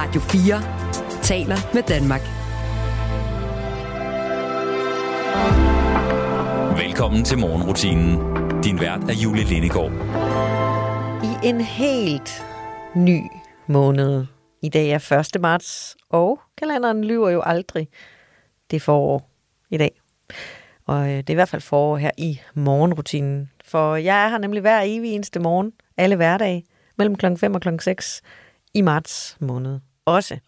Radio 4 taler med Danmark. Velkommen til morgenrutinen. Din vært er Julie Lindegård. I en helt ny måned. I dag er 1. marts, og kalenderen lyver jo aldrig. Det er forår i dag. Og øh, det er i hvert fald forår her i morgenrutinen. For jeg er her nemlig hver evig eneste morgen, alle hverdage, mellem kl. 5 og kl. 6 i marts måned også.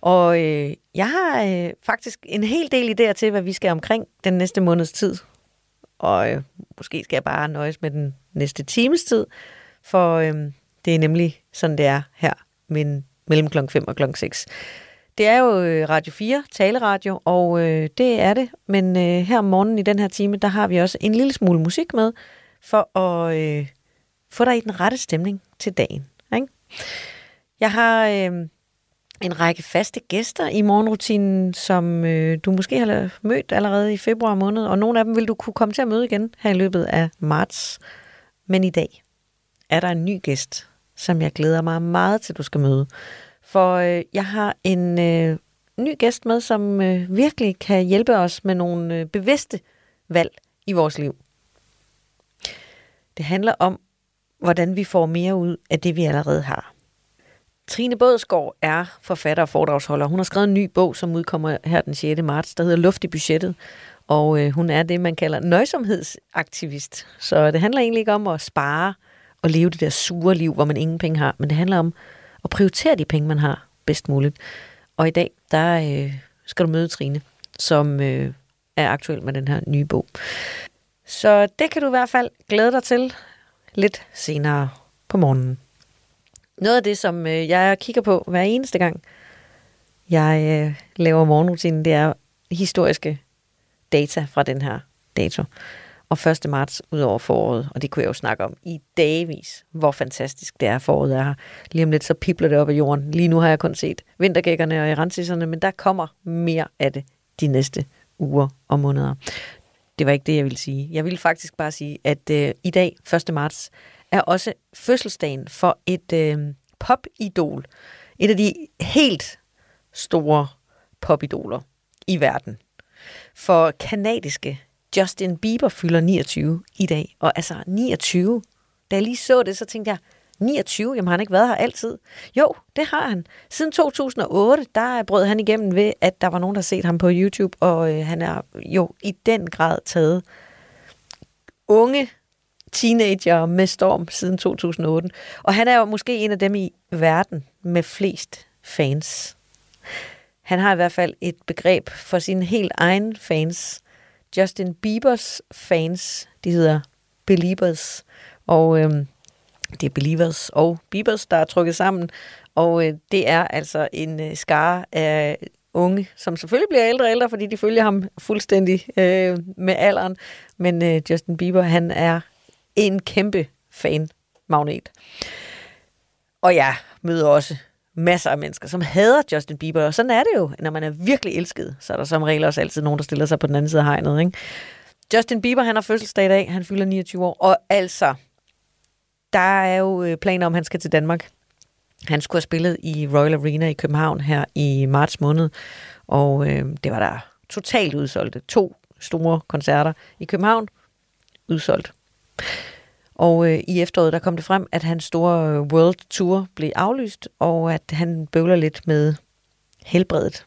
Og øh, jeg har øh, faktisk en hel del idéer til, hvad vi skal omkring den næste måneds tid. Og øh, måske skal jeg bare nøjes med den næste times tid, for øh, det er nemlig sådan, det er her men mellem kl. 5 og kl. 6. Det er jo øh, Radio 4, taleradio, og øh, det er det. Men øh, her om morgenen i den her time, der har vi også en lille smule musik med, for at øh, få dig i den rette stemning til dagen. Ikke? Jeg har øh, en række faste gæster i morgenrutinen, som øh, du måske har mødt allerede i februar måned, og nogle af dem vil du kunne komme til at møde igen her i løbet af marts. Men i dag er der en ny gæst, som jeg glæder mig meget til, du skal møde. For øh, jeg har en øh, ny gæst med, som øh, virkelig kan hjælpe os med nogle øh, bevidste valg i vores liv. Det handler om, hvordan vi får mere ud af det, vi allerede har. Trine Bådsgaard er forfatter og foredragsholder. Hun har skrevet en ny bog, som udkommer her den 6. marts, der hedder Luft i budgettet. Og øh, hun er det, man kalder nøjsomhedsaktivist. Så det handler egentlig ikke om at spare og leve det der sure liv, hvor man ingen penge har, men det handler om at prioritere de penge, man har bedst muligt. Og i dag, der øh, skal du møde Trine, som øh, er aktuel med den her nye bog. Så det kan du i hvert fald glæde dig til lidt senere på morgenen. Noget af det, som øh, jeg kigger på hver eneste gang, jeg øh, laver morgenrutinen, det er historiske data fra den her dato. Og 1. marts ud over foråret, og det kunne jeg jo snakke om i dagvis, hvor fantastisk det er, foråret er her. Lige om lidt, så pipler det op af jorden. Lige nu har jeg kun set vintergækkerne og iransisserne, men der kommer mere af det de næste uger og måneder. Det var ikke det, jeg ville sige. Jeg ville faktisk bare sige, at øh, i dag, 1. marts, er også fødselsdagen for et øh, popidol. Et af de helt store popidoler i verden. For kanadiske Justin Bieber fylder 29 i dag. Og altså 29, da jeg lige så det, så tænkte jeg, 29, jamen har han ikke været her altid? Jo, det har han. Siden 2008, der brød han igennem ved, at der var nogen, der har set ham på YouTube, og øh, han er jo i den grad taget unge teenager med storm siden 2008. Og han er jo måske en af dem i verden med flest fans. Han har i hvert fald et begreb for sine helt egen fans. Justin Biebers fans, de hedder Beliebers. Og øhm, det er Believers og Biebers, der er trykket sammen. Og øh, det er altså en øh, skare af unge, som selvfølgelig bliver ældre og ældre, fordi de følger ham fuldstændig øh, med alderen. Men øh, Justin Bieber, han er en kæmpe fan-magnet. Og jeg møder også masser af mennesker, som hader Justin Bieber. Og sådan er det jo, når man er virkelig elsket, så er der som regel også altid nogen, der stiller sig på den anden side af hegnet. Ikke? Justin Bieber, han har fødselsdag i dag, han fylder 29 år, og altså, der er jo øh, planer om, at han skal til Danmark. Han skulle have spillet i Royal Arena i København her i marts måned, og øh, det var der totalt udsolgte. To store koncerter i København, udsolgt. Og øh, i efteråret der kom det frem, at hans store øh, World Tour blev aflyst, og at han bøvler lidt med helbredet.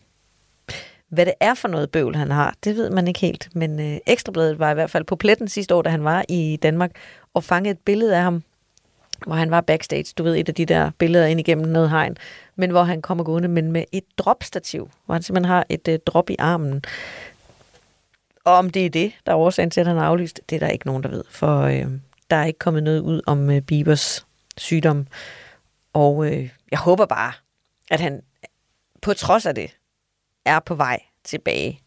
Hvad det er for noget bøvl, han har, det ved man ikke helt. Men øh, Ekstrabladet var i hvert fald på pletten sidste år, da han var i Danmark, og fangede et billede af ham, hvor han var backstage. Du ved, et af de der billeder ind igennem noget hegn. Men hvor han kommer gående, men med et dropstativ, hvor han simpelthen har et øh, drop i armen. Og om det er det, der er årsagen til, at han er aflyst, det er der ikke nogen, der ved. For øh, der er ikke kommet noget ud om øh, Bibers sygdom. Og øh, jeg håber bare, at han på trods af det er på vej tilbage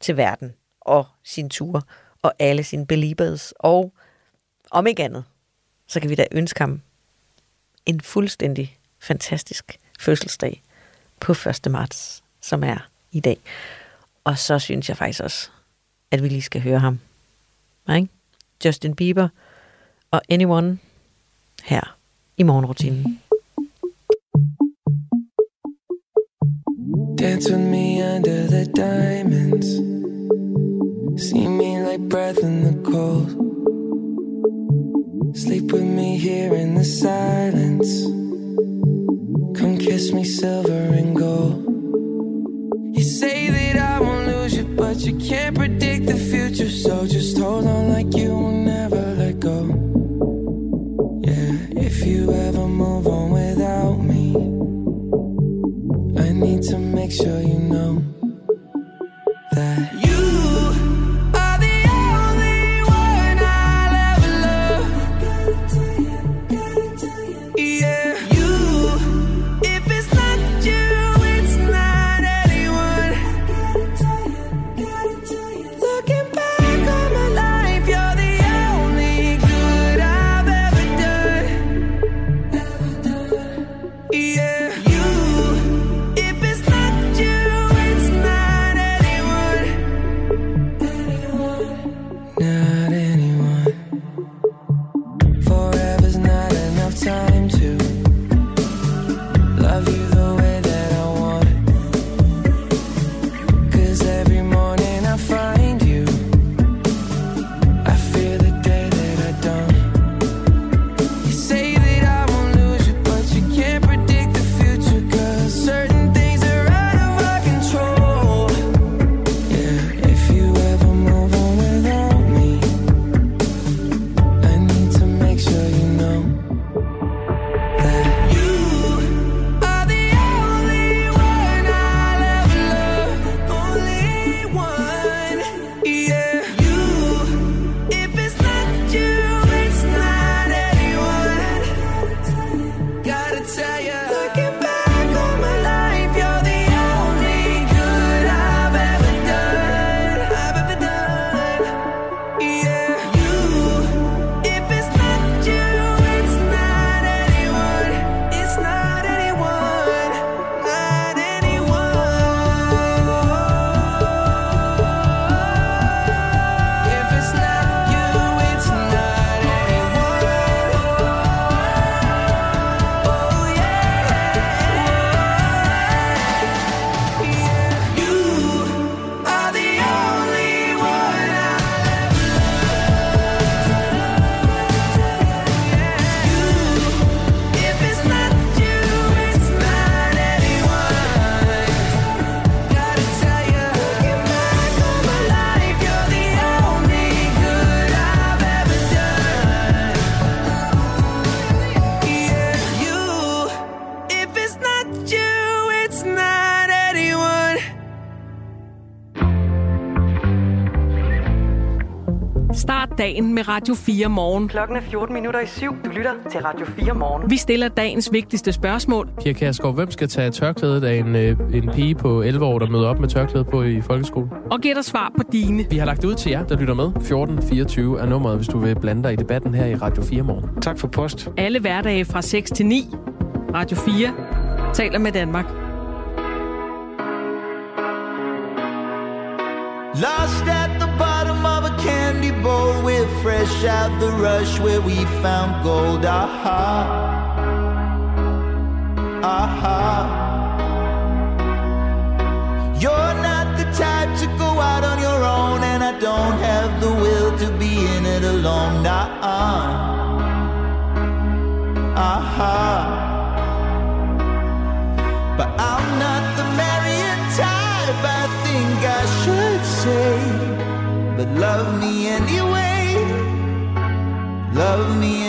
til verden og sin tur og alle sine beliebers. Og om ikke andet, så kan vi da ønske ham en fuldstændig fantastisk fødselsdag på 1. marts, som er i dag. Og så synes jeg faktisk også, at vi lige skal høre ham. Ikke? Justin Bieber og Anyone her i morgenrutinen. Dance with me under the diamonds. See me like breath in the cold. Sleep with me here in the silence. Come kiss me silver and gold. Dagen med Radio 4 morgen. Klokken er 14 minutter i syv. Du lytter til Radio 4 morgen. Vi stiller dagens vigtigste spørgsmål. Pia Kærsgaard, hvem skal tage tørklædet af en, øh, en pige på 11 år, der møder op med tørklæde på i folkeskolen? og giver dig svar på dine. Vi har lagt det ud til jer, der lytter med. 1424 er nummeret, hvis du vil blande dig i debatten her i Radio 4 morgen. Tak for post. Alle hverdage fra 6 til 9. Radio 4 taler med Danmark. Lost at the bottom fresh out the rush where we found gold. Aha. Aha. You're not the type to go out on your own, and I don't have the will to be in it alone. Nah. Aha. But I'm not the marrying type, I think I should say. But love me anyway. Love me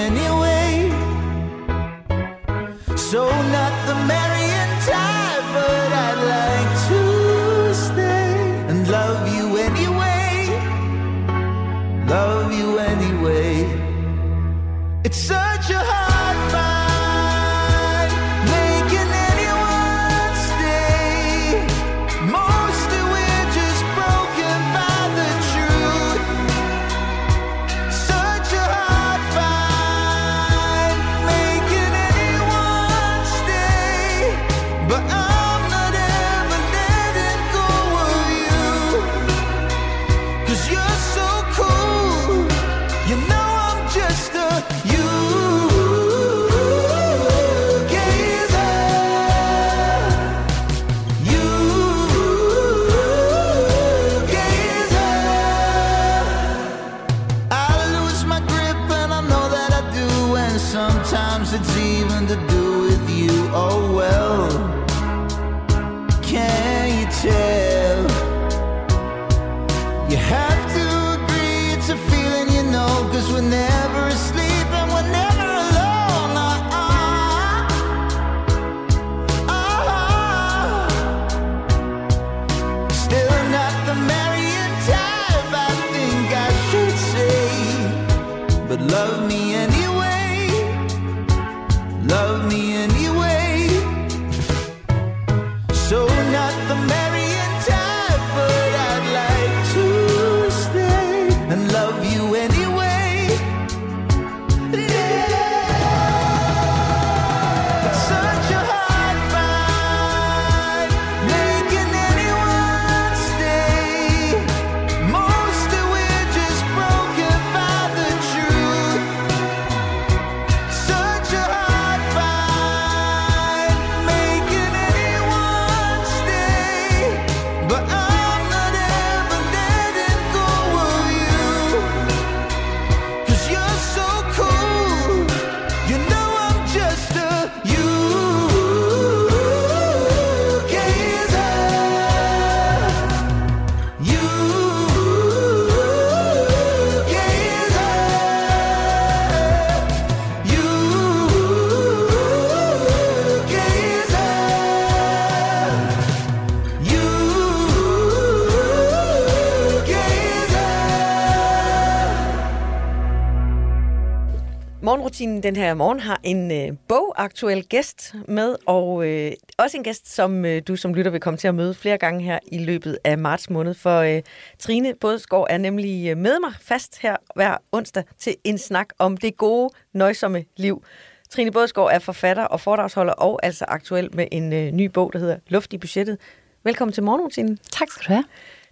Morgenrutinen den her morgen har en øh, bogaktuel gæst med, og øh, også en gæst, som øh, du som lytter vil komme til at møde flere gange her i løbet af marts måned. For øh, Trine Bådsgaard er nemlig øh, med mig fast her hver onsdag til en snak om det gode, nøjsomme liv. Trine Bådsgaard er forfatter og foredragsholder og altså aktuel med en øh, ny bog, der hedder Luft i budgettet. Velkommen til Morgenrutinen. Tak skal du have.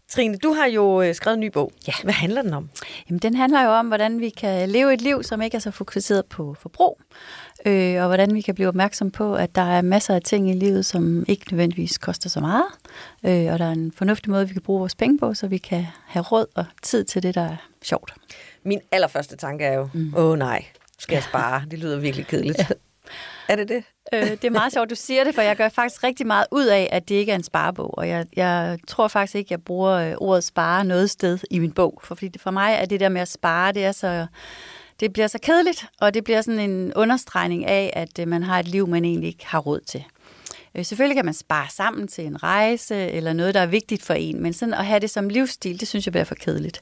Trine, du har jo øh, skrevet en ny bog. Ja. Hvad handler den om? Jamen, den handler jo om, hvordan vi kan leve et liv, som ikke er så fokuseret på forbrug, øh, og hvordan vi kan blive opmærksom på, at der er masser af ting i livet, som ikke nødvendigvis koster så meget, øh, og der er en fornuftig måde, vi kan bruge vores penge på, så vi kan have råd og tid til det, der er sjovt. Min allerførste tanke er jo, åh mm. oh, nej, skal jeg spare? Det lyder virkelig kedeligt. Ja. Er det det? øh, det er meget sjovt, du siger det, for jeg gør faktisk rigtig meget ud af, at det ikke er en sparebog. Og jeg, jeg tror faktisk ikke, jeg bruger øh, ordet spare noget sted i min bog. For, fordi det, for mig er det der med at spare, det er så... Det bliver så kedeligt, og det bliver sådan en understregning af, at øh, man har et liv, man egentlig ikke har råd til. Øh, selvfølgelig kan man spare sammen til en rejse, eller noget, der er vigtigt for en, men sådan at have det som livsstil, det synes jeg bliver for kedeligt.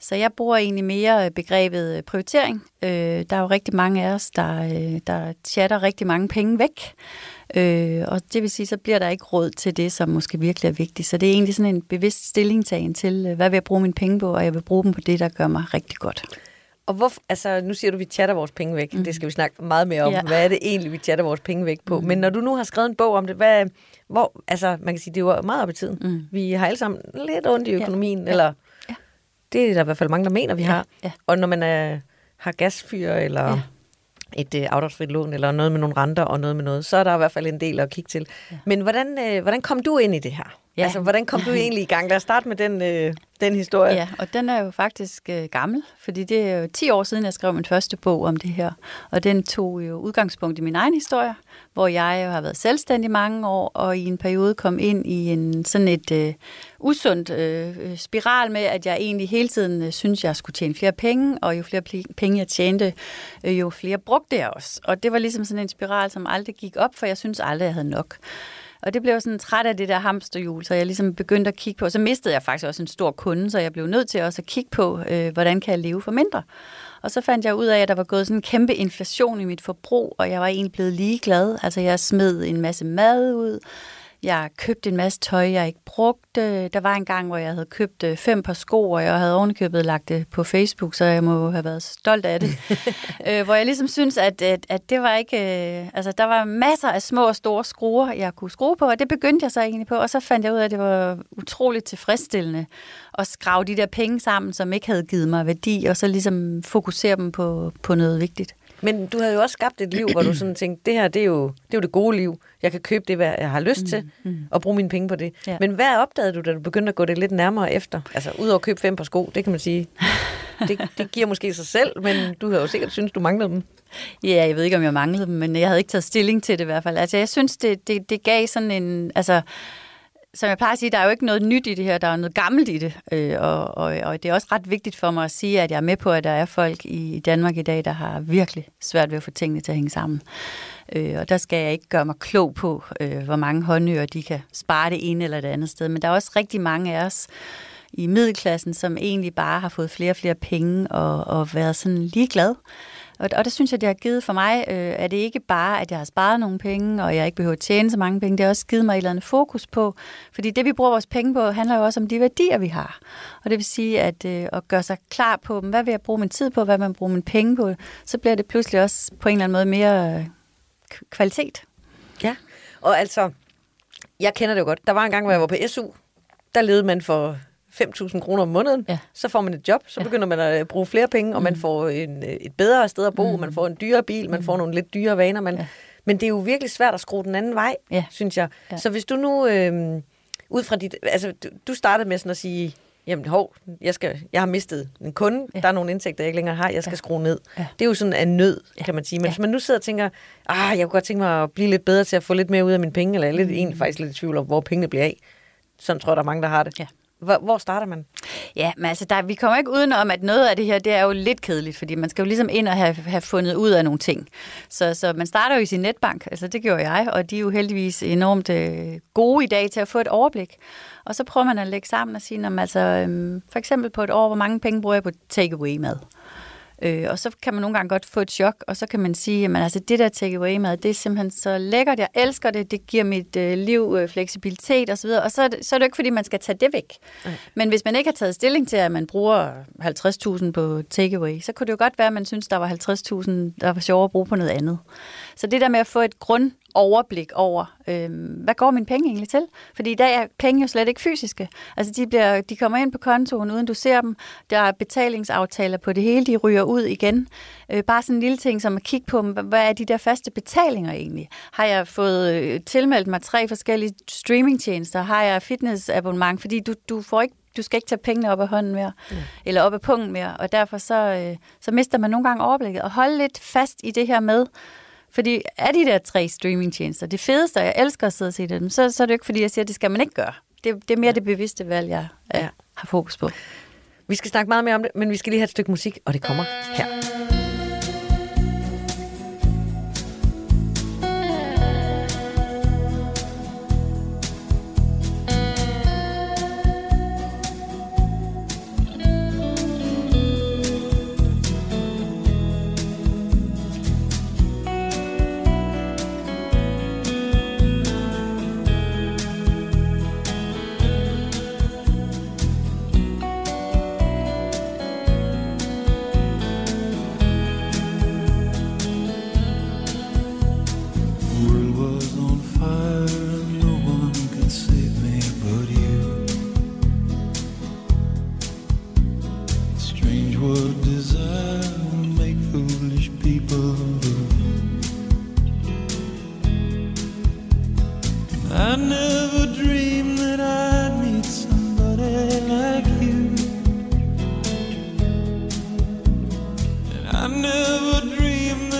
Så jeg bruger egentlig mere øh, begrebet øh, prioritering. Øh, der er jo rigtig mange af os, der, øh, der chatter rigtig mange penge væk. Øh, og det vil sige, så bliver der ikke råd til det, som måske virkelig er vigtigt. Så det er egentlig sådan en bevidst stillingtagen til, øh, hvad vil jeg bruge mine penge på, og jeg vil bruge dem på det, der gør mig rigtig godt. Og hvor, altså, nu siger du, at vi chatter vores penge væk. Mm. Det skal vi snakke meget mere om. Ja. Hvad er det egentlig, vi chatter vores penge væk på? Mm. Men når du nu har skrevet en bog om det, hvad, hvor, altså, man kan sige, det er jo meget op i tiden. Mm. Vi har alle sammen lidt ondt i økonomien, Ja. eller. Det er der i hvert fald mange, der mener, vi Ja. har. Ja. Og når man er, har gasfyr, eller Ja. ja. et øh, afdragsfrit lån, eller noget med nogle renter, og noget med noget, så er der i hvert fald en del at kigge til. Ja. Men hvordan, øh, hvordan kom du ind i det her? Ja. Altså, hvordan kom du egentlig i gang? Lad os starte med den, øh, den historie. Ja, og den er jo faktisk øh, gammel, fordi det er jo 10 år siden, jeg skrev min første bog om det her. Og den tog jo udgangspunkt i min egen historie, hvor jeg jo har været selvstændig mange år, og i en periode kom ind i en sådan et øh, usundt øh, spiral med, at jeg egentlig hele tiden øh, synes jeg skulle tjene flere penge, og jo flere penge jeg tjente, øh, jo flere brugte jeg også. Og det var ligesom sådan en spiral, som aldrig gik op, for jeg synes aldrig, jeg havde nok. Og det blev jeg sådan træt af det der hamsterhjul, så jeg ligesom begyndte at kigge på. Så mistede jeg faktisk også en stor kunde, så jeg blev nødt til også at kigge på, øh, hvordan kan jeg leve for mindre. Og så fandt jeg ud af, at der var gået sådan en kæmpe inflation i mit forbrug, og jeg var egentlig blevet ligeglad. Altså jeg smed en masse mad ud, jeg købte en masse tøj, jeg ikke brugte. Der var en gang, hvor jeg havde købt øh, fem par sko, og jeg havde ovenikøbet lagt det på Facebook, så jeg må have været stolt af det. øh, hvor jeg ligesom synes, at, at, at det var ikke... Øh, altså, der var masser af små og store skruer, jeg kunne skrue på, og det begyndte jeg så egentlig på. Og så fandt jeg ud af, at det var utroligt tilfredsstillende at skrave de der penge sammen, som ikke havde givet mig værdi, og så ligesom fokusere dem på, på noget vigtigt. Men du havde jo også skabt et liv, hvor du sådan tænkte, det her det er, jo, det er jo det gode liv. Jeg kan købe det, hvad jeg har lyst til, og bruge mine penge på det. Ja. Men hvad opdagede du, da du begyndte at gå det lidt nærmere efter? Altså, udover at købe fem par sko, det kan man sige, det, det giver måske sig selv, men du har jo sikkert synes du manglede dem. Ja, jeg ved ikke, om jeg manglede dem, men jeg havde ikke taget stilling til det i hvert fald. Altså, jeg synes, det, det, det gav sådan en... Altså, som jeg plejer at sige, der er jo ikke noget nyt i det her, der er noget gammelt i det. Øh, og, og, og det er også ret vigtigt for mig at sige, at jeg er med på, at der er folk i Danmark i dag, der har virkelig svært ved at få tingene til at hænge sammen. Øh, og der skal jeg ikke gøre mig klog på, øh, hvor mange håndører de kan spare det ene eller det andet sted. Men der er også rigtig mange af os i middelklassen, som egentlig bare har fået flere og flere penge og, og været sådan ligeglad. Og, og det synes jeg, det har givet for mig, øh, er det ikke bare, at jeg har sparet nogle penge, og jeg ikke behøver at tjene så mange penge. Det har også givet mig et eller andet fokus på. Fordi det, vi bruger vores penge på, handler jo også om de værdier, vi har. Og det vil sige, at, øh, at gøre sig klar på, hvad vil jeg bruge min tid på, hvad vil jeg bruge mine penge på, så bliver det pludselig også på en eller anden måde mere øh, kvalitet. Ja, og altså, jeg kender det jo godt. Der var en gang, hvor jeg var på SU, der levede man for 5.000 kroner om måneden. Ja. Så får man et job, så Ja. begynder man at bruge flere penge, og man får en, øh, et bedre sted at bo, man får en dyrere bil, man får nogle lidt dyre vaner. Man, Ja. Men det er jo virkelig svært at skrue den anden vej, Ja. synes jeg. Ja. Så hvis du nu, øh, ud fra dit, altså du, du startede med sådan at sige, jamen hov, jeg, skal, jeg har mistet en kunde, Ja. der er nogle indtægter, jeg ikke længere har, jeg skal Ja. skrue ned. Ja. Det er jo sådan en nød, Ja. kan man sige. Men Ja. hvis man nu sidder og tænker, ah, jeg kunne godt tænke mig at blive lidt bedre til at få lidt mere ud af mine penge, eller jeg er lidt, Mm. egentlig faktisk lidt i tvivl om, hvor pengene bliver af. Sådan tror jeg, der er mange, der har det. Ja. Hvor, hvor starter man? Ja, men altså, der, vi kommer ikke udenom, at noget af det her, det er jo lidt kedeligt, fordi man skal jo ligesom ind og have, have fundet ud af nogle ting. Så, så man starter jo i sin netbank, altså det gjorde jeg, og de er jo heldigvis enormt øh, gode i dag til at få et overblik. Og så prøver man at lægge sammen og sige, om, altså, øhm, for eksempel på et år, hvor mange penge bruger jeg på takeaway-mad? Øh, og så kan man nogle gange godt få et chok, og så kan man sige, at altså, det der takeaway-mad, det er simpelthen så lækkert, jeg elsker det, det giver mit øh, liv øh, fleksibilitet osv., og så så er det jo ikke, fordi man skal tage det væk. Nej. Men hvis man ikke har taget stilling til, at man bruger 50.000 på takeaway, så kunne det jo godt være, at man synes, der var 50.000, der var sjovere at bruge på noget andet. Så det der med at få et grundoverblik over, øh, hvad går mine penge egentlig til? Fordi i dag er penge jo slet ikke fysiske. Altså de, bliver, de kommer ind på kontoen, uden du ser dem. Der er betalingsaftaler på det hele, de ryger ud igen. Øh, bare sådan en lille ting som at kigge på, hvad er de der faste betalinger egentlig? Har jeg fået øh, tilmeldt mig tre forskellige streamingtjenester? Har jeg fitnessabonnement? Fordi du, du får ikke du skal ikke tage pengene op af hånden mere, mm. eller op af pungen mere, og derfor så, øh, så mister man nogle gange overblikket. Og holde lidt fast i det her med, fordi er de der tre streamingtjenester det fedeste, og jeg elsker at sidde og se dem, så, så er det jo ikke, fordi jeg siger, at det skal man ikke gøre. Det, det er mere det bevidste valg, jeg ja. Har fokus på. Vi skal snakke meget mere om det, men vi skal lige have et stykke musik, og det kommer her. Never dreamed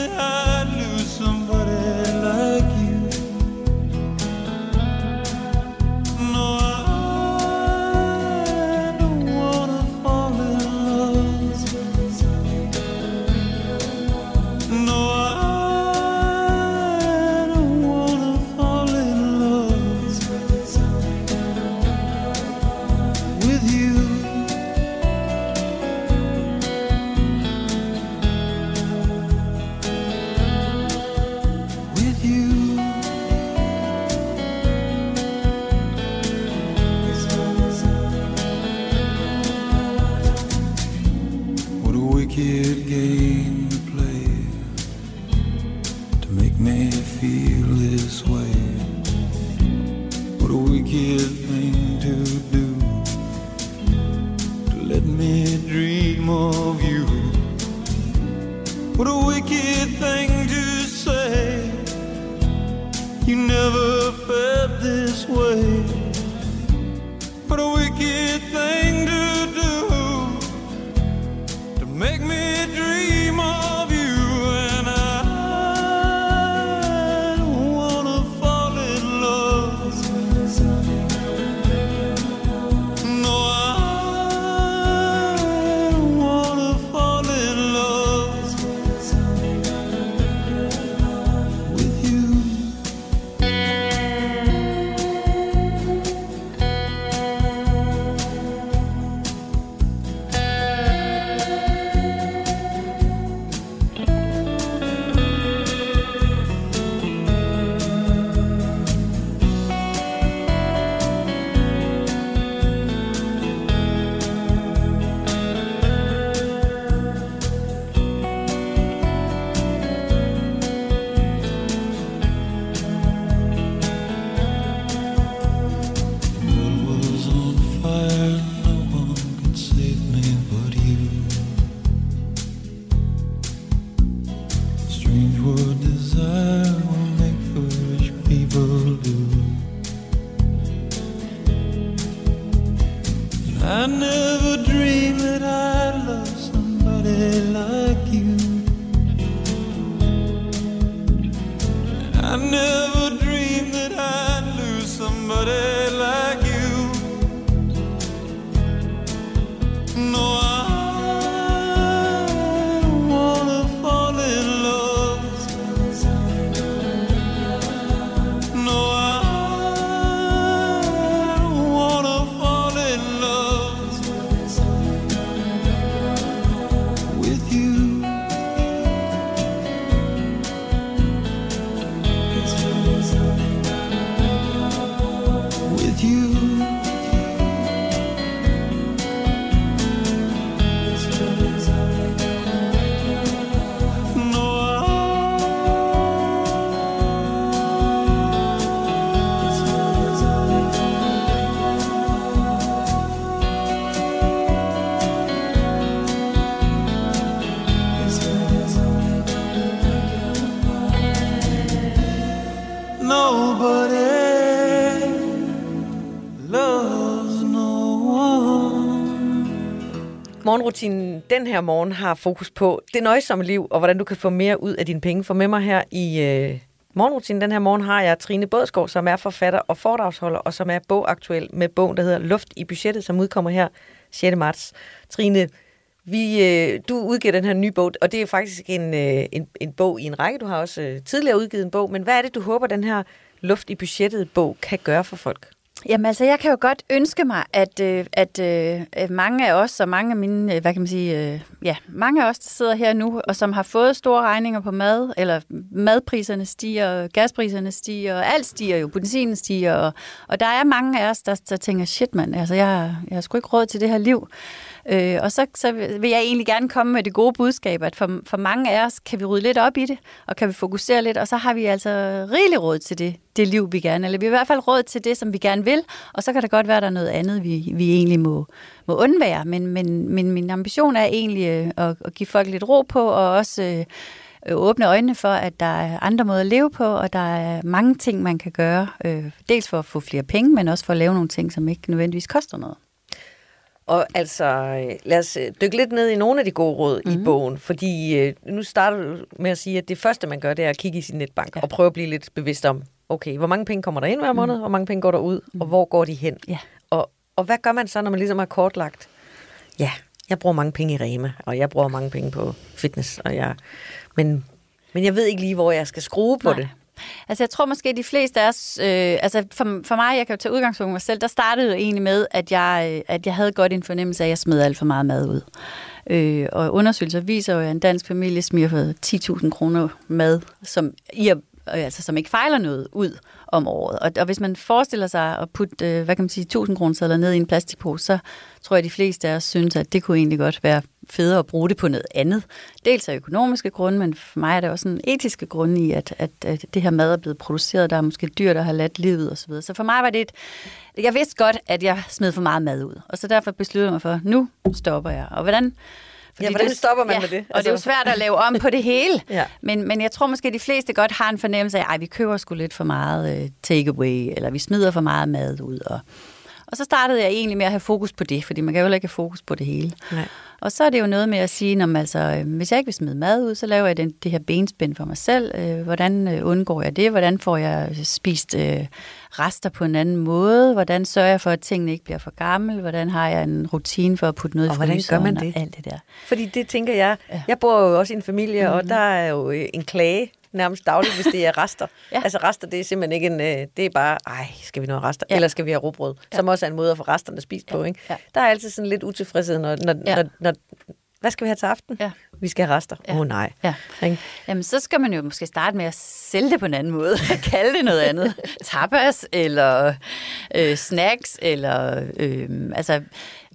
Morgenrutinen den her morgen har fokus på det nøjsomme liv, og hvordan du kan få mere ud af dine penge. For med mig her i øh, morgenrutinen den her morgen har jeg Trine Bådskov, som er forfatter og foredragsholder, og som er bogaktuel med bogen, der hedder Luft i budgettet, som udkommer her 6. marts. Trine, vi, øh, du udgiver den her nye bog, og det er faktisk en, øh, en, en bog i en række. Du har også øh, tidligere udgivet en bog, men hvad er det, du håber, den her Luft i budgettet bog kan gøre for folk? Jamen altså, jeg kan jo godt ønske mig, at, øh, at øh, mange af os, og mange af mine, øh, hvad kan man sige, øh, ja, mange af os, der sidder her nu, og som har fået store regninger på mad, eller madpriserne stiger, gaspriserne stiger, og alt stiger jo, benzinen stiger, og, og der er mange af os, der, der tænker, shit mand, altså jeg, jeg har sgu ikke råd til det her liv. Øh, Øh, og så, så vil jeg egentlig gerne komme med det gode budskab, at for, for mange af os kan vi rydde lidt op i det, og kan vi fokusere lidt, og så har vi altså rigelig råd til det, det liv, vi gerne, eller vi har i hvert fald råd til det, som vi gerne vil, og så kan det godt være, at der er noget andet, vi, vi egentlig må, må undvære. Men, men, men min ambition er egentlig øh, at, at give folk lidt ro på, og også øh, øh, åbne øjnene for, at der er andre måder at leve på, og der er mange ting, man kan gøre. Øh, dels for at få flere penge, men også for at lave nogle ting, som ikke nødvendigvis koster noget. Og altså, øh, lad os øh, dykke lidt ned i nogle af de gode råd mm-hmm. i bogen, fordi øh, nu starter du med at sige, at det første, man gør, det er at kigge i sin netbank ja. og prøve at blive lidt bevidst om, okay, hvor mange penge kommer der ind hver måned, mm. hvor mange penge går der ud, mm. og hvor går de hen? Ja. Og, og hvad gør man så, når man ligesom har kortlagt, ja, jeg bruger mange penge i Rema, og jeg bruger mange penge på fitness, og jeg, men, men jeg ved ikke lige, hvor jeg skal skrue på Nej. det. Altså jeg tror måske, de fleste af os, øh, altså for, for mig, jeg kan jo tage udgangspunkt i mig selv, der startede jo egentlig med, at jeg, øh, at jeg havde godt en fornemmelse af, at jeg smed alt for meget mad ud. Øh, og undersøgelser viser jo, at en dansk familie smider for 10.000 kroner mad, som, i, og øh, altså, som ikke fejler noget ud om året. Og, og hvis man forestiller sig at putte, øh, hvad kan man sige, 1000 kroner sedler ned i en plastikpose, så tror jeg, at de fleste af os synes, at det kunne egentlig godt være federe at bruge det på noget andet. Dels af økonomiske grunde, men for mig er det også en etiske grunde i, at, at, at det her mad er blevet produceret. Der er måske dyr, der har ladt livet osv. Så, så for mig var det et... Jeg vidste godt, at jeg smed for meget mad ud. Og så derfor besluttede jeg mig for, nu stopper jeg. Og hvordan... Ja, hvordan det- stopper man med det? Og det er jo Altså- svært at lave om på det hele. Ja. men, men jeg tror måske, at de fleste godt har en fornemmelse af, at vi køber sgu lidt for meget øh, takeaway, eller vi smider for meget mad ud. Og, og så startede jeg egentlig med at have fokus på det, fordi man kan jo ikke have fokus på det hele. Nej. Og så er det jo noget med at sige, når altså, øh, hvis jeg ikke vil smide mad ud, så laver jeg den, det her benspænd for mig selv. Øh, hvordan øh, undgår jeg det? Hvordan får jeg spist øh, rester på en anden måde? Hvordan sørger jeg for, at tingene ikke bliver for gamle? Hvordan har jeg en rutine for at putte noget i Og hvordan gør fryseren man og det? Alt det der. Fordi det tænker jeg, Ja. Jeg bor jo også i en familie, mm-hmm. og der er jo øh, en klage nærmest dagligt, hvis det er rester. Ja. Altså rester, det er simpelthen ikke en, øh, det er bare, ej, skal vi nå rester, Ja. eller skal vi have råbrød, ja. som også er en måde at få resterne spist på, ikke? Ja. Der er altid sådan lidt utilfredshed, når, når, ja. Ja. når, når, hvad skal vi have til aften? Ja. Vi skal have rester. Åh Ja. oh, nej. Ja. Jamen, så skal man jo måske starte med at sælge det på en anden måde. Kalde det noget andet. Tapas, eller øh, snacks, eller øh, altså...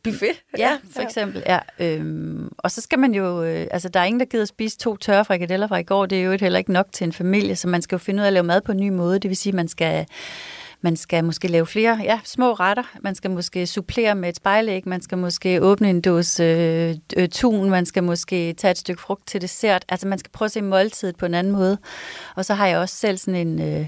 Buffet. Ja, for eksempel. Ja, øhm, og så skal man jo... Øh, altså, der er ingen, der gider spise to tørre frikadeller fra i går. Det er jo heller ikke nok til en familie, så man skal jo finde ud af at lave mad på en ny måde. Det vil sige, at man skal... Man skal måske lave flere ja, små retter. Man skal måske supplere med et spejlæg. Man skal måske åbne en dåse øh, øh, tun. Man skal måske tage et stykke frugt til dessert. Altså man skal prøve at se måltidet på en anden måde. Og så har jeg også selv sådan en... Øh,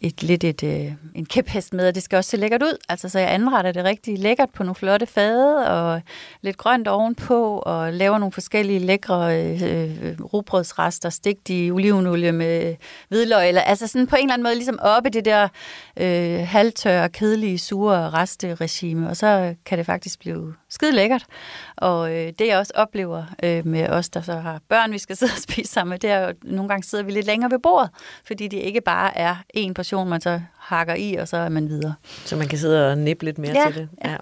et, lidt et, øh, en kæphest med, at det skal også se lækkert ud. Altså, så jeg anretter det rigtig lækkert på nogle flotte fade, og lidt grønt ovenpå, og laver nogle forskellige lækre øh, rugbrødsrester, stegt i olivenolie med hvidløg, eller altså sådan på en eller anden måde ligesom oppe det der øh, halvtørre, kedelige, sure resteregime, og så kan det faktisk blive skide lækkert. Og øh, det jeg også oplever øh, med os, der så har børn, vi skal sidde og spise sammen med, det er jo, at nogle gange sidder vi lidt længere ved bordet, fordi det ikke bare er en portion, man så hakker i, og så er man videre. Så man kan sidde og nippe lidt mere Ja, til det. ja.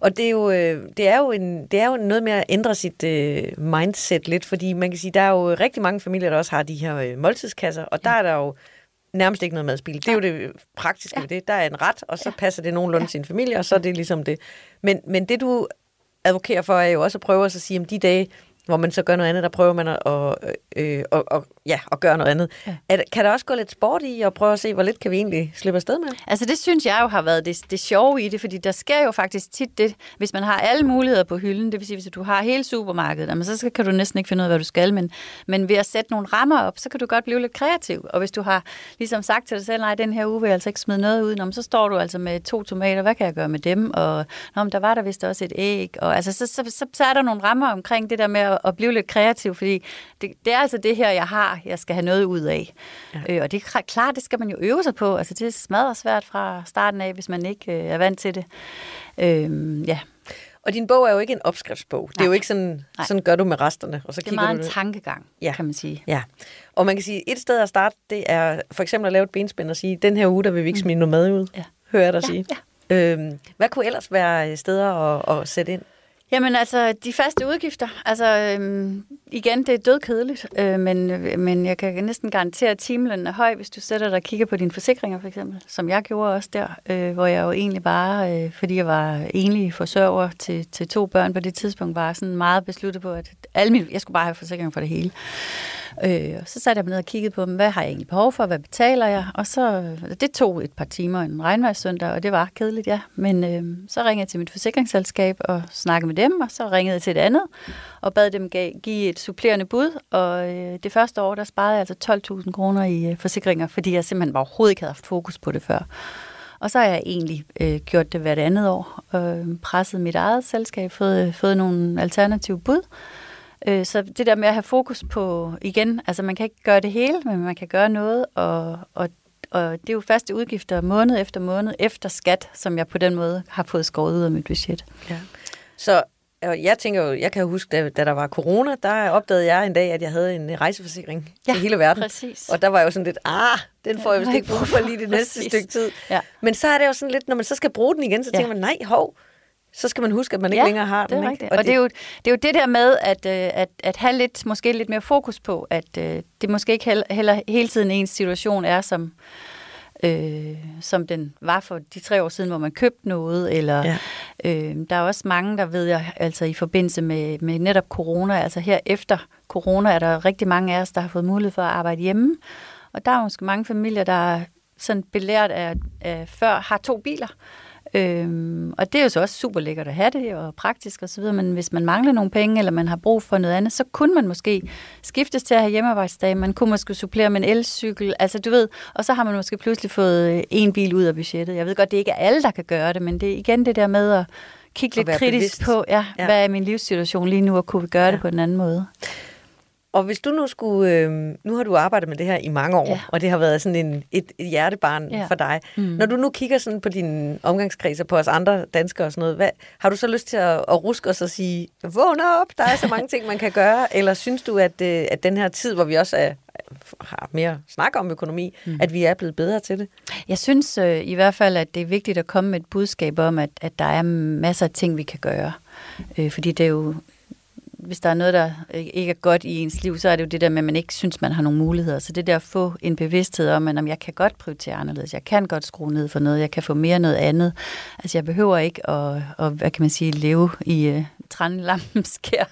Og det er, jo, øh, det, er jo en, det er jo noget med at ændre sit øh, mindset lidt, fordi man kan sige, der er jo rigtig mange familier, der også har de her øh, måltidskasser, og der er der jo nærmest ikke noget madspil. Det er jo det praktiske ved det. Der er en ret, og så passer det nogenlunde sin familie, og så er det ligesom det. Men, men det, du advokerer for, er jo også at prøve at så sige, om de dage, hvor man så gør noget andet, der prøver man at, og, øh, og, og, ja, at gøre noget andet. Ja. Der- kan der også gå lidt sport i at prøve at se, hvor lidt kan vi egentlig slippe afsted med? Altså det synes jeg jo har været det, det sjove i det, fordi der sker jo faktisk tit det, hvis man har alle muligheder på hylden, det vil sige, hvis du har hele supermarkedet, jamen, så skal- kan du næsten ikke finde ud af, hvad du skal, men, men ved at sætte nogle rammer op, så kan du godt blive lidt kreativ. Og hvis du har ligesom sagt til dig selv, nej, den her uge vil jeg altså ikke smide noget ud, så står du altså med to tomater, hvad kan jeg gøre med dem? Og nå, men der var der vist også et æg. Og altså, så, så, så, så er der nogle rammer omkring det der med at, at blive lidt kreativ, fordi det, det er altså det her, jeg har, jeg skal have noget ud af. Ja. Øh, og det er kla- klart, det skal man jo øve sig på. Altså, det er smadret svært fra starten af, hvis man ikke øh, er vant til det. Øh, ja, Og din bog er jo ikke en opskriftsbog. Det er jo Nej. ikke sådan, Nej. sådan gør du med resterne, og så det er meget du en tankegang, Ja. ja. kan man sige. Ja, og man kan sige, et sted at starte, det er for eksempel at lave et benspænd og sige, den her uge, der vil vi ikke smide noget mad ud. Mm. Ja. Hører jeg dig Ja, sige. Øhm, hvad kunne ellers være steder at, at sætte ind? Jamen altså, de faste udgifter, altså øhm, igen, det er dødkedeligt, øh, men, øh, men jeg kan næsten garantere, at timelønnen er høj, hvis du sætter dig og kigger på dine forsikringer for eksempel, som jeg gjorde også der, øh, hvor jeg jo egentlig bare, øh, fordi jeg var enlig forsørger til, til to børn på det tidspunkt, var sådan meget besluttet på, at alle mine, jeg skulle bare have forsikring for det hele. Øh, og så satte jeg mig ned og kiggede på, hvad har jeg egentlig behov for, hvad betaler jeg? Og så, øh, det tog et par timer en regnvejrssøndag, og det var kedeligt, ja. Men øh, så ringede jeg til mit forsikringsselskab og snakkede med dem, og så ringede jeg til et andet, og bad dem give et supplerende bud. Og øh, det første år, der sparede jeg altså 12.000 kroner i øh, forsikringer, fordi jeg simpelthen var overhovedet ikke havde haft fokus på det før. Og så har jeg egentlig øh, gjort det hvert andet år, øh, presset mit eget selskab, fået, fået nogle alternative bud. Øh, så det der med at have fokus på, igen, altså man kan ikke gøre det hele, men man kan gøre noget, og, og, og det er jo faste udgifter måned efter måned efter skat, som jeg på den måde har fået skåret ud af mit budget. Ja. Så og jeg tænker jo, jeg kan jo huske, da, da der var corona, der opdagede jeg en dag, at jeg havde en rejseforsikring ja, i hele verden. præcis. Og der var jeg jo sådan lidt, ah, den får jeg vist ikke brug for lige det næste præcis. stykke tid. Ja. Men så er det jo sådan lidt, når man så skal bruge den igen, så Ja. tænker man, nej, hov, så skal man huske, at man ikke Ja, længere har det er den. rigtigt. Ikke? Og, det, er jo, det er jo det der med at, øh, at, at have lidt, måske lidt mere fokus på, at øh, det måske ikke heller, heller hele tiden ens situation er, som, øh, som den var for de tre år siden, hvor man købte noget. Eller, Ja. øh, der er også mange, der ved jeg, altså i forbindelse med, med netop corona, altså her efter corona, er der rigtig mange af os, der har fået mulighed for at arbejde hjemme. Og der er måske mange familier, der er sådan belært af, af før har to biler. Øhm, og det er jo så også super lækkert at have det, og praktisk og så videre, men hvis man mangler nogle penge, eller man har brug for noget andet, så kunne man måske skiftes til at have hjemmearbejdsdage, man kunne måske supplere med en elcykel, altså du ved, og så har man måske pludselig fået øh, en bil ud af budgettet. Jeg ved godt, det ikke er alle, der kan gøre det, men det er igen det der med at kigge lidt kritisk bevidst. på, ja, Ja. ja. hvad er min livssituation lige nu, og kunne vi gøre ja. det på en anden måde. Og hvis du nu skulle, øh, nu har du arbejdet med det her i mange år, ja. Og det har været sådan en, et, et hjertebarn ja. For dig. Mm. Når du nu kigger sådan på dine omgangskredser, på os andre danskere og sådan noget, hvad, har du så lyst til at, at ruske os og sige, vågn op, der er så mange ting, man kan gøre, eller synes du, at, øh, at den her tid, hvor vi også er, har mere snak om økonomi, mm. at vi er blevet bedre til det? Jeg synes øh, i hvert fald, at det er vigtigt at komme med et budskab om, at, at der er masser af ting, vi kan gøre. Øh, fordi det er jo, hvis der er noget, der ikke er godt i ens liv, så er det jo det der med, at man ikke synes, man har nogle muligheder. Så det der at få en bevidsthed om, at om jeg kan godt prioritere anderledes, jeg kan godt skrue ned for noget, jeg kan få mere noget andet. Altså jeg behøver ikke at, at hvad kan man sige, leve i uh, trænelampens skær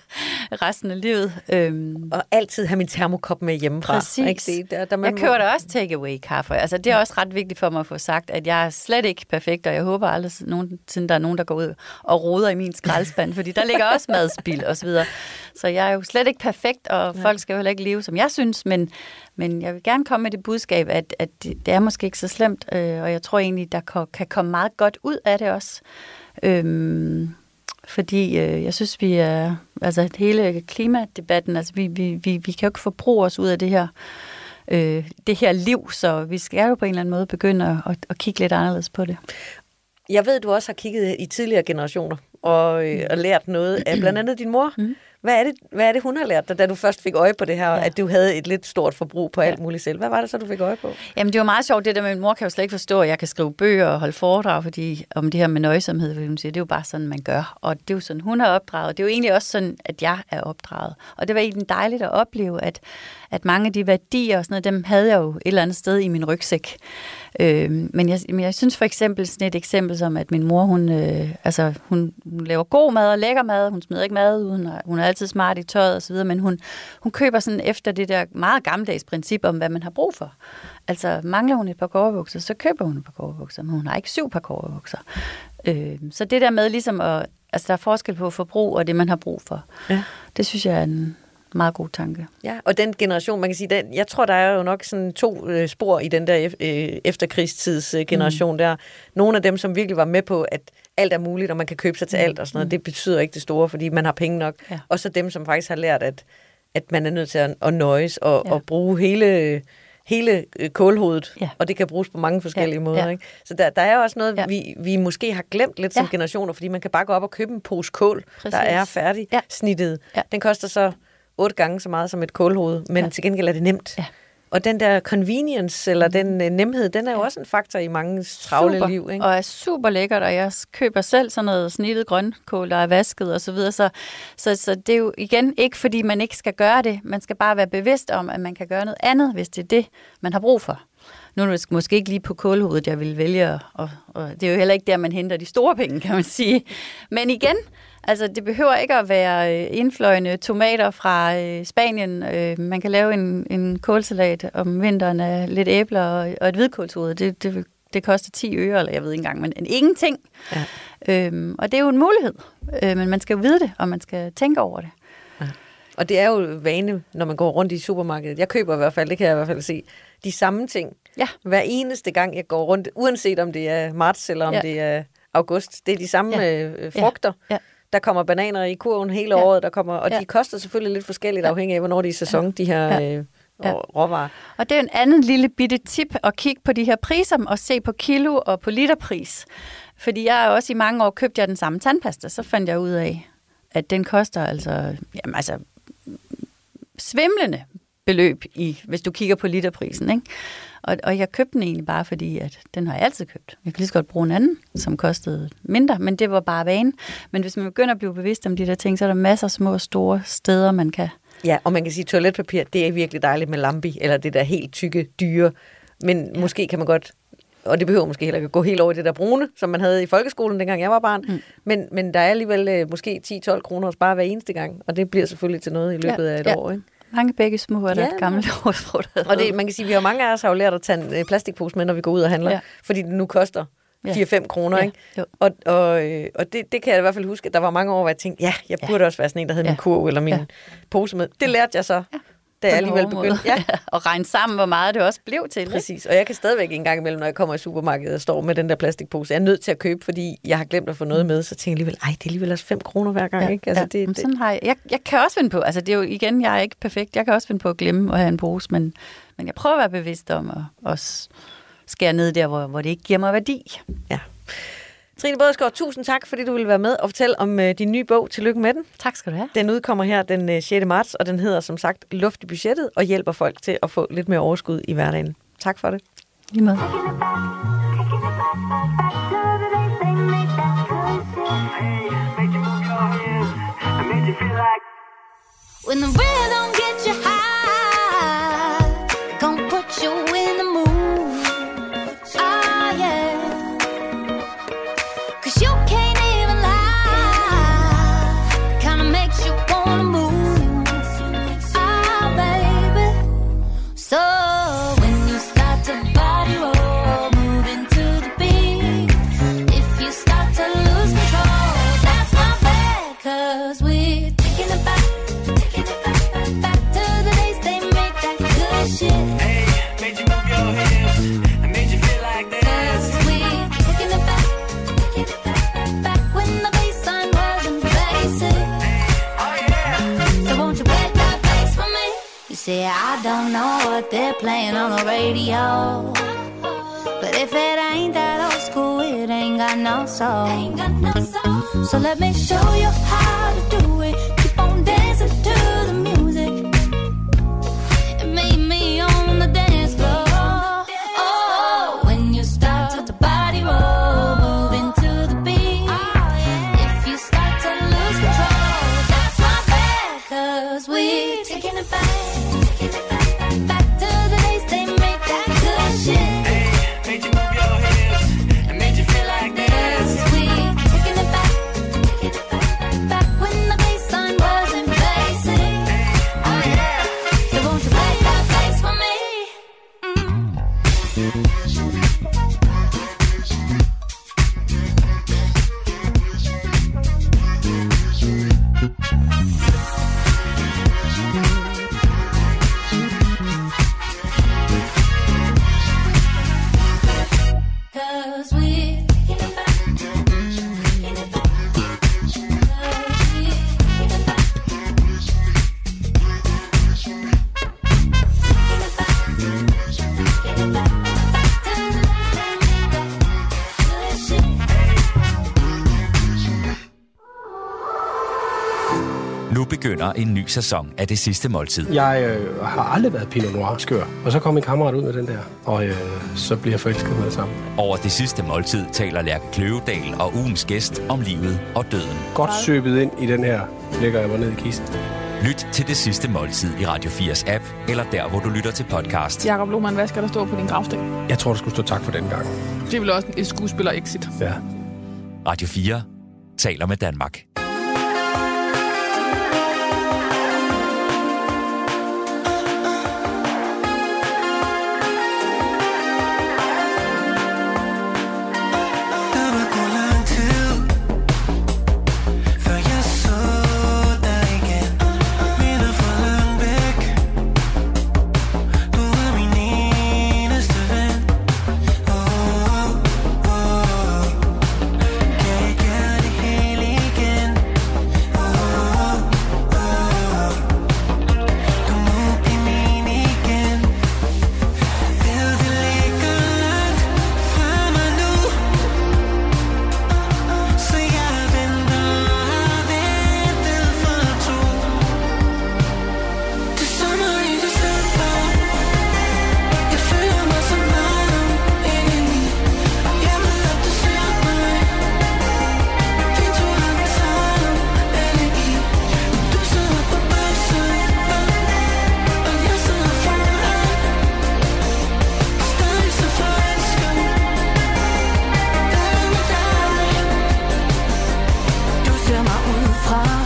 resten af livet. Øhm, Og altid have min termokop med hjemmefra. Præcis. Ikke? Det, der, der, jeg køber da også take-away kaffe. Altså, det er også ret vigtigt for mig at få sagt, at jeg er slet ikke perfekt, og jeg håber aldrig nogensinde, der er nogen, der går ud og roder i min skraldespand, fordi der ligger også madspil og så jeg er jo slet ikke perfekt, og folk skal jo heller ikke leve, som jeg synes, men, men jeg vil gerne komme med det budskab, at, at det er måske ikke så slemt, øh, og jeg tror egentlig, der kan, kan komme meget godt ud af det også. Øhm, fordi øh, jeg synes, vi er, altså hele klimadebatten, altså vi, vi, vi, vi kan jo ikke forbruge os ud af det her, øh, det her liv, så vi skal jo på en eller anden måde begynde at, at, at kigge lidt anderledes på det. Jeg ved, du også har kigget i tidligere generationer og, øh, og lært noget af blandt andet din mor. Mm. Hvad, er det, hvad er det, hun har lært dig, da du først fik øje på det her, ja. At du havde et lidt stort forbrug på alt muligt selv? Hvad var det så, du fik øje på? Jamen, det var meget sjovt, det der med, min mor kan jo slet ikke forstå, at jeg kan skrive bøger og holde foredrag fordi, om det her med nøjsomhed, fordi hun siger, det er jo bare sådan, man gør. Og det er jo sådan, hun er opdraget. Det er jo egentlig også sådan, at jeg er opdraget. Og det var egentlig dejligt at opleve, at, at mange af de værdier og sådan noget, dem havde jeg jo et eller andet sted i min rygsæk. Øh, men, jeg, men jeg synes for eksempel sådan et eksempel som, at min mor, hun, øh, altså, hun, hun laver god mad og lækker mad. Hun smider ikke mad ud. Hun har, hun har altid smart i tøjet og så videre, men hun, hun køber sådan efter det der meget gammeldags princip om, hvad man har brug for. Altså, mangler hun et par kårebukser, så køber hun et par kårebukser, men hun har ikke syv par kårebukser. Øh, så det der med ligesom at, altså der er forskel på forbrug og det, man har brug for. Ja. Det synes jeg er en meget god tanke. Ja, og den generation, man kan sige, den, jeg tror, der er jo nok sådan to øh, spor i den der øh, efterkrigstids øh, generation mm. der. Nogle af dem, som virkelig var med på, at alt er muligt, og man kan købe sig til alt og sådan noget, det betyder ikke det store, fordi man har penge nok. Ja. Og så dem, som faktisk har lært, at, at man er nødt til at, at nøjes og, Ja. og bruge hele hele øh, kålhovedet, Ja. og det kan bruges på mange forskellige Ja, måder. ja. Ikke? Så der, der er også noget, Ja. vi, vi måske har glemt lidt som Ja. generationer, fordi man kan bare gå op og købe en pose kål, Præcis. der er færdig Ja. snittet. Ja. Den koster så otte gange så meget som et kålhoved, men Ja. til gengæld er det nemt. Ja. Og den der convenience, eller den øh, nemhed, den er jo også en faktor i mange travle super, liv. Ikke? Og er super lækkert, og jeg køber selv sådan noget snittet grønkål, der er vasket og så videre. Så, så, så det er jo igen ikke, fordi man ikke skal gøre det. Man skal bare være bevidst om, at man kan gøre noget andet, hvis det er det, man har brug for. Nu er det måske ikke lige på kålhovedet, jeg vil vælge, og, og, og det er jo heller ikke der, man henter de store penge, kan man sige. Men igen, altså det behøver ikke at være øh, indfløjende tomater fra øh, Spanien. Øh, man kan lave en, en kålsalat om vinteren af lidt æbler og, og et hvidkålshoved. Det, det, det koster 10 øre, eller jeg ved ikke engang, men en ingenting. Ja. Øhm, og det er jo en mulighed, øh, men man skal vide det, og man skal tænke over det. Og det er jo vane, når man går rundt i supermarkedet. Jeg køber i hvert fald, det kan jeg i hvert fald se, de samme ting. Ja. Hver eneste gang, jeg går rundt, uanset om det er marts eller om Ja. ja. det er august. Det er de samme Ja. ja. øh, frugter. Ja. Der kommer bananer i kurven hele Ja. året, der kommer, og Ja. de koster selvfølgelig lidt forskelligt, Ja. afhængig af, hvornår de er i sæson, de her Ja. øh, Ja. råvarer. Og det er en anden lille bitte tip at kigge på de her priser og se på kilo og på literpris. Fordi jeg har også i mange år købt jeg den samme tandpasta, så fandt jeg ud af, at den koster altså, jamen altså svimlende beløb, i, hvis du kigger på literprisen. Ikke? Og, og jeg købte den egentlig bare fordi, at den har jeg altid købt. Jeg kan lige så godt bruge en anden, som kostede mindre, men det var bare vane. Men hvis man begynder at blive bevidst om de der ting, så er der masser af små og store steder, man kan... Ja, og man kan sige, toiletpapir, det er virkelig dejligt med lambi, eller det der helt tykke dyre. Men ja. måske kan man godt, og det behøver måske heller ikke at gå helt over i det der brune, som man havde i folkeskolen, dengang jeg var barn. Mm. Men, men der er alligevel øh, måske 10-12 kroner at spare hver eneste gang, og det bliver selvfølgelig til noget i løbet Ja, af et ja. år. Ikke? Mange begge små er der Ja, ordsprog, der Og det, man kan sige, vi har mange af os har jo lært at tage en øh, plastikpose med, når vi går ud og handler, Ja. ja. fordi det nu koster Ja. 4-5 kroner. Ja, Ikke? jo. Og, og, øh, og det, det kan jeg i hvert fald huske, at der var mange år, hvor jeg tænkte, ja, jeg Ja. burde også være sådan en, der havde Ja. min kurv eller min Ja. pose med. Det lærte jeg så, da jeg alligevel begyndte. måde. og regne sammen, hvor meget det også blev til. ikke? Præcis, og jeg kan stadigvæk en gang imellem, når jeg kommer i supermarkedet og står med den der plastikpose, jeg er nødt til at købe, fordi jeg har glemt at få noget med, så tænker jeg alligevel, ej, det er alligevel også 5 kroner hver gang, ikke? Altså, ja. det, det, Sådan har jeg, jeg, jeg kan også finde på, altså det er jo igen, jeg er ikke perfekt, jeg kan også finde på at glemme at have en pose, men, men jeg prøver at være bevidst om at også skære ned der, hvor, hvor det ikke giver mig værdi. ja. Trine Bådskov, tusind tak, fordi du ville være med og fortælle om øh, din nye bog. Tillykke med den. Tak skal du have. Den udkommer her den øh, 6. marts, og den hedder som sagt Luft i budgettet, og hjælper folk til at få lidt mere overskud i hverdagen. Tak for det. Lige måde. When the rhythm gets you high, radio. But if it ain't that old school, it ain't got no soul. So let me show you how to do Nu begynder en ny sæson af Det Sidste Måltid. Jeg øh, har aldrig været Pinot Noir skør. Og så kom min kammerat ud med den der, og øh, så bliver jeg forelsket med det samme. Over Det Sidste Måltid taler Lærke Kløvedal og ugens gæst om livet og døden. Godt søbet ind i den her, lægger jeg mig ned i kisten. Lyt til Det Sidste Måltid i Radio 4's app, eller der, hvor du lytter til podcast. Jakob Lohmann, hvad skal der stå på din gravsten? Jeg tror, der skulle stå tak for den gang. Det er vel også et skuespiller-exit. Ja. Radio 4 taler med Danmark. cloud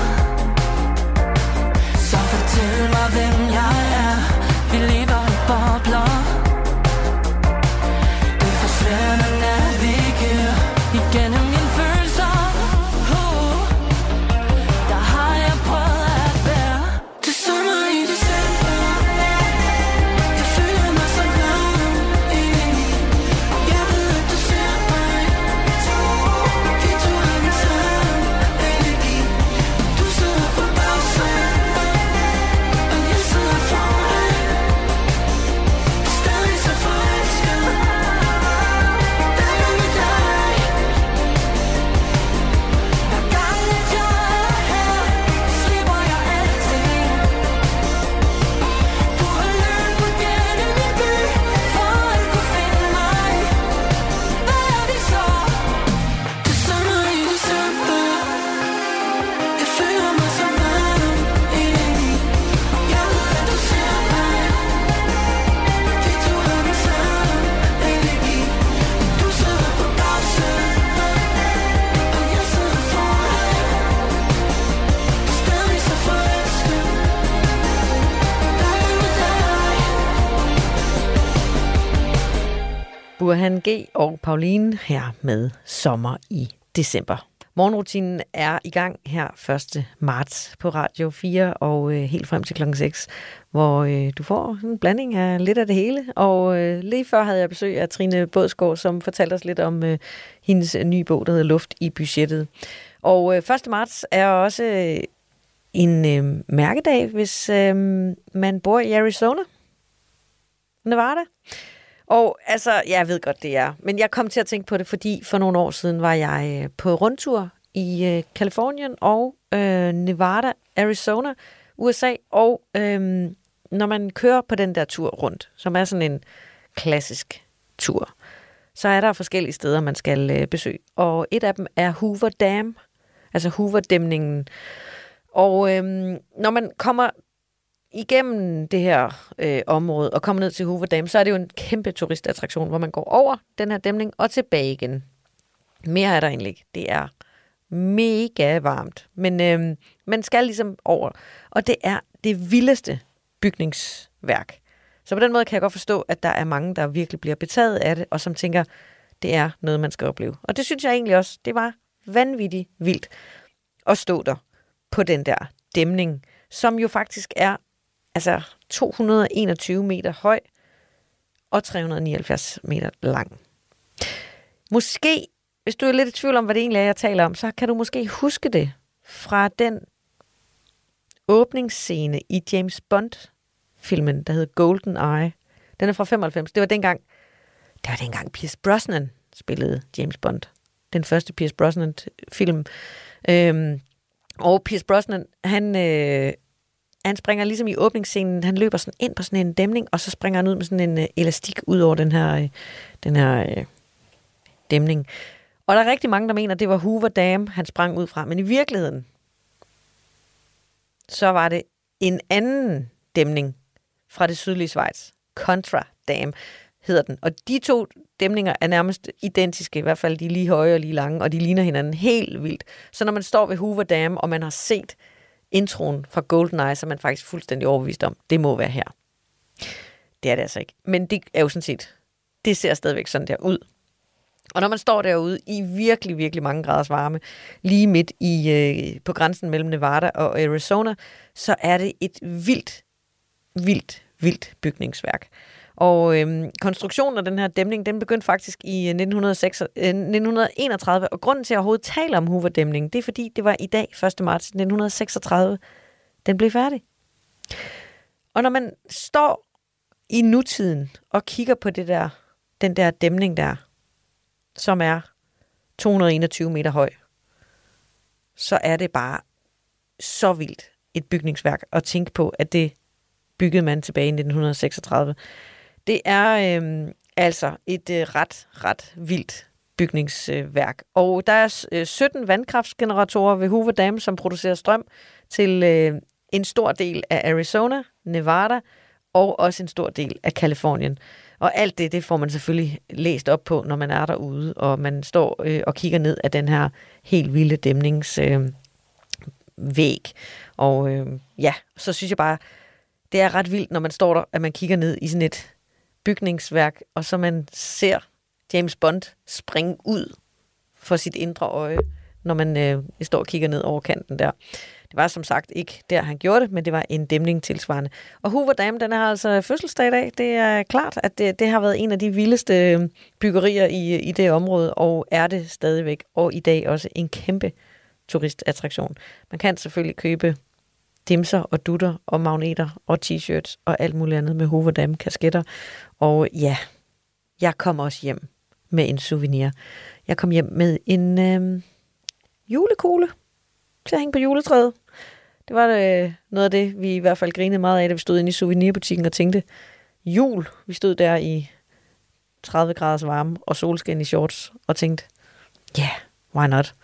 G. og Pauline her med Sommer i december. Morgenrutinen er i gang her 1. marts på Radio 4 og øh, helt frem til klokken 6, hvor øh, du får en blanding af lidt af det hele. Og øh, lige før havde jeg besøg af Trine Bådsgaard, som fortalte os lidt om øh, hendes nye bog, der hedder Luft i budgettet. Og øh, 1. marts er også øh, en øh, mærkedag, hvis øh, man bor i Arizona. Nevada. Og altså, jeg ved godt, det er. Men jeg kom til at tænke på det, fordi for nogle år siden var jeg øh, på rundtur i øh, Kalifornien og øh, Nevada, Arizona, USA. Og øh, når man kører på den der tur rundt, som er sådan en klassisk tur, så er der forskellige steder, man skal øh, besøge. Og et af dem er Hoover Dam, altså Hoover-dæmningen. Og øh, når man kommer igennem det her øh, område og kommer ned til Hoover Dam, så er det jo en kæmpe turistattraktion, hvor man går over den her dæmning og tilbage igen. Mere er der egentlig ikke. Det er mega varmt, men øh, man skal ligesom over. Og det er det vildeste bygningsværk, Så på den måde kan jeg godt forstå, at der er mange, der virkelig bliver betaget af det, og som tænker, det er noget, man skal opleve. Og det synes jeg egentlig også, det var vanvittigt vildt at stå der på den der dæmning, som jo faktisk er altså 221 meter høj og 379 meter lang. Måske, hvis du er lidt i tvivl om, hvad det egentlig er, jeg taler om, så kan du måske huske det fra den åbningsscene i James Bond-filmen, der hedder Golden Eye. Den er fra 95. Det var dengang, det var dengang Pierce Brosnan spillede James Bond. Den første Pierce Brosnan-film. Øhm, og Pierce Brosnan, han, øh, han springer ligesom i åbningsscenen, han løber sådan ind på sådan en dæmning, og så springer han ud med sådan en øh, elastik ud over den her, øh, den her øh, dæmning. Og der er rigtig mange, der mener, at det var Hoover Dam, han sprang ud fra. Men i virkeligheden, så var det en anden dæmning fra det sydlige Schweiz. Contra Dam hedder den. Og de to dæmninger er nærmest identiske, i hvert fald de er lige høje og lige lange, og de ligner hinanden helt vildt. Så når man står ved Hoover Dam, og man har set introen fra GoldenEye, så er man faktisk fuldstændig overbevist om, det må være her. Det er det altså ikke. Men det er jo sådan set, det ser stadigvæk sådan der ud. Og når man står derude i virkelig, virkelig mange graders varme, lige midt i, øh, på grænsen mellem Nevada og Arizona, så er det et vildt, vildt, vildt bygningsværk. Og øhm, konstruktionen af den her dæmning, den begyndte faktisk i 1906, øh, 1931, øh, og grunden til, at jeg overhovedet taler om Hoover-dæmningen, det er fordi, det var i dag, 1. marts 1936, den blev færdig. Og når man står i nutiden og kigger på det der, den der dæmning der, som er 221 meter høj, så er det bare så vildt et bygningsværk at tænke på, at det byggede man tilbage i 1936. Det er øh, altså et øh, ret, ret vildt bygningsværk. Og der er øh, 17 vandkraftsgeneratorer ved Hoover Dam, som producerer strøm til øh, en stor del af Arizona, Nevada og også en stor del af Kalifornien. Og alt det, det får man selvfølgelig læst op på, når man er derude, og man står øh, og kigger ned af den her helt vilde dæmningsvæg. Øh, væg. og øh, ja, så synes jeg bare, det er ret vildt, når man står der, at man kigger ned i sådan et bygningsværk, og så man ser James Bond springe ud for sit indre øje, når man øh, står og kigger ned over kanten der. Det var som sagt ikke der, han gjorde det, men det var en dæmning tilsvarende. Og Hoover Dam, den har altså fødselsdag i dag. Det er klart, at det, det har været en af de vildeste øh, byggerier i, i det område, og er det stadigvæk. Og i dag også en kæmpe turistattraktion. Man kan selvfølgelig købe dimser og dutter og magneter og t-shirts og alt muligt andet med hoverdam, kasketter. Og ja, jeg kom også hjem med en souvenir. Jeg kom hjem med en øh, julekugle til at hænge på juletræet. Det var øh, noget af det, vi i hvert fald grinede meget af, da vi stod inde i souvenirbutikken og tænkte, jul. Vi stod der i 30 graders varme og solskin i shorts og tænkte, ja, yeah, why not?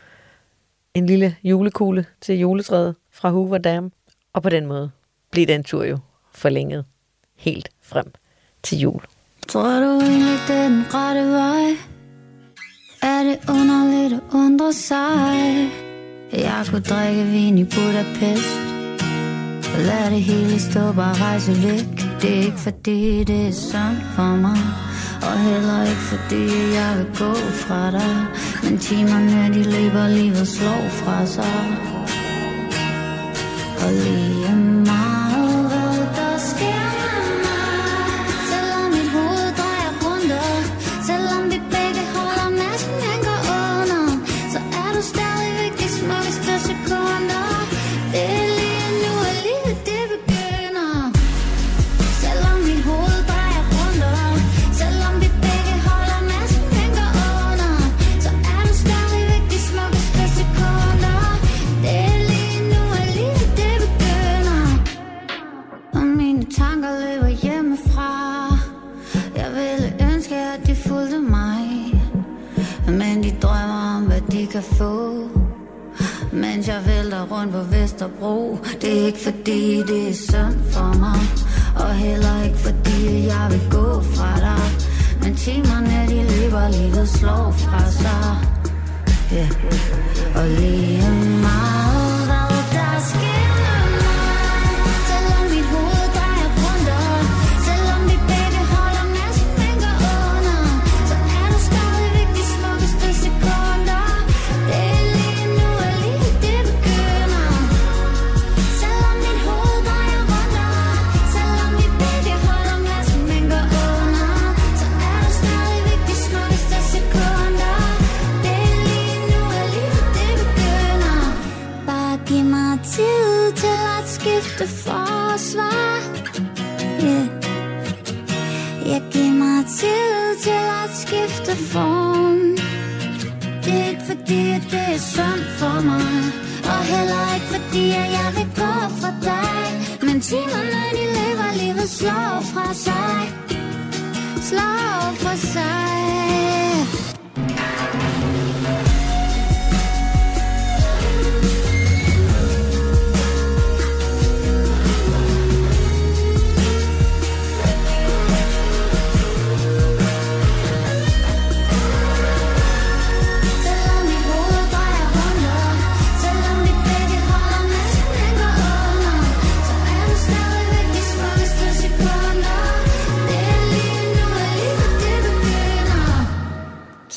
En lille julekugle til juletræet fra Hoover Dam. Og på den måde blev den tur jo forlænget helt frem til jul. Tror du egentlig, det er den rette vej? Er det underligt at undre sig? Jeg kunne drikke vin i Budapest Og lade det hele stå, bare rejse væk Det er ikke fordi, det er sådan for mig Og heller ikke fordi, jeg vil gå fra dig Men timerne, de løber, livet slår fra sig og lige meget,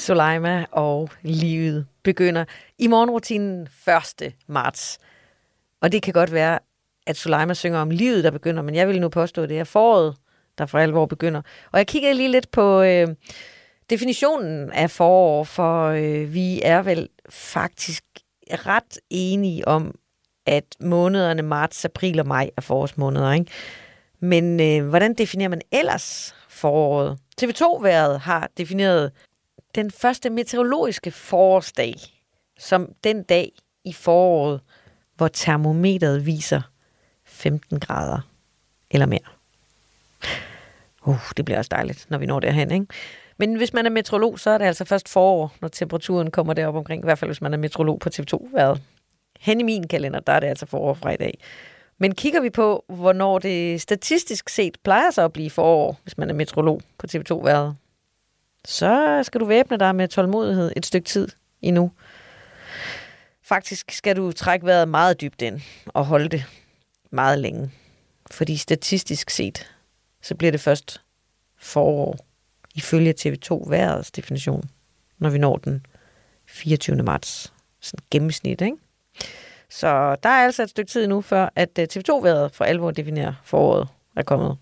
Soleima og livet begynder i morgenrutinen 1. marts. Og det kan godt være, at Soleima synger om livet, der begynder, men jeg vil nu påstå, at det er foråret, der for alvor begynder. Og jeg kigger lige lidt på øh, definitionen af forår, for øh, vi er vel faktisk ret enige om, at månederne marts, april og maj er forårsmåneder, ikke? Men øh, hvordan definerer man ellers foråret? TV2-været har defineret den første meteorologiske forårsdag som den dag i foråret, hvor termometeret viser 15 grader eller mere. Uh, det bliver også dejligt, når vi når derhen, ikke? Men hvis man er meteorolog, så er det altså først forår, når temperaturen kommer derop omkring. I hvert fald, hvis man er meteorolog på TV2-været. Hen i min kalender, der er det altså forår fra i dag. Men kigger vi på, hvornår det statistisk set plejer sig at blive forår, hvis man er meteorolog på TV2-været, så skal du væbne dig med tålmodighed et stykke tid endnu. Faktisk skal du trække vejret meget dybt ind og holde det meget længe. Fordi statistisk set, så bliver det først forår ifølge TV2 vejrets definition, når vi når den 24. marts. Sådan gennemsnit, ikke? Så der er altså et stykke tid nu, før at øh, TV2-vejret for alvor definerer foråret er kommet.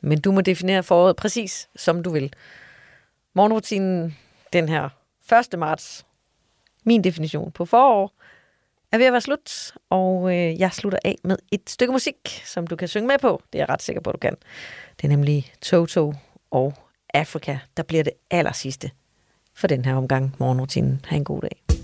Men du må definere foråret præcis, som du vil. Morgenrutinen den her 1. marts, min definition på forår, er ved at være slut, og øh, jeg slutter af med et stykke musik, som du kan synge med på. Det er jeg ret sikker på, at du kan. Det er nemlig Toto og Afrika, der bliver det aller sidste for den her omgang morgenrutinen. Ha' en god dag.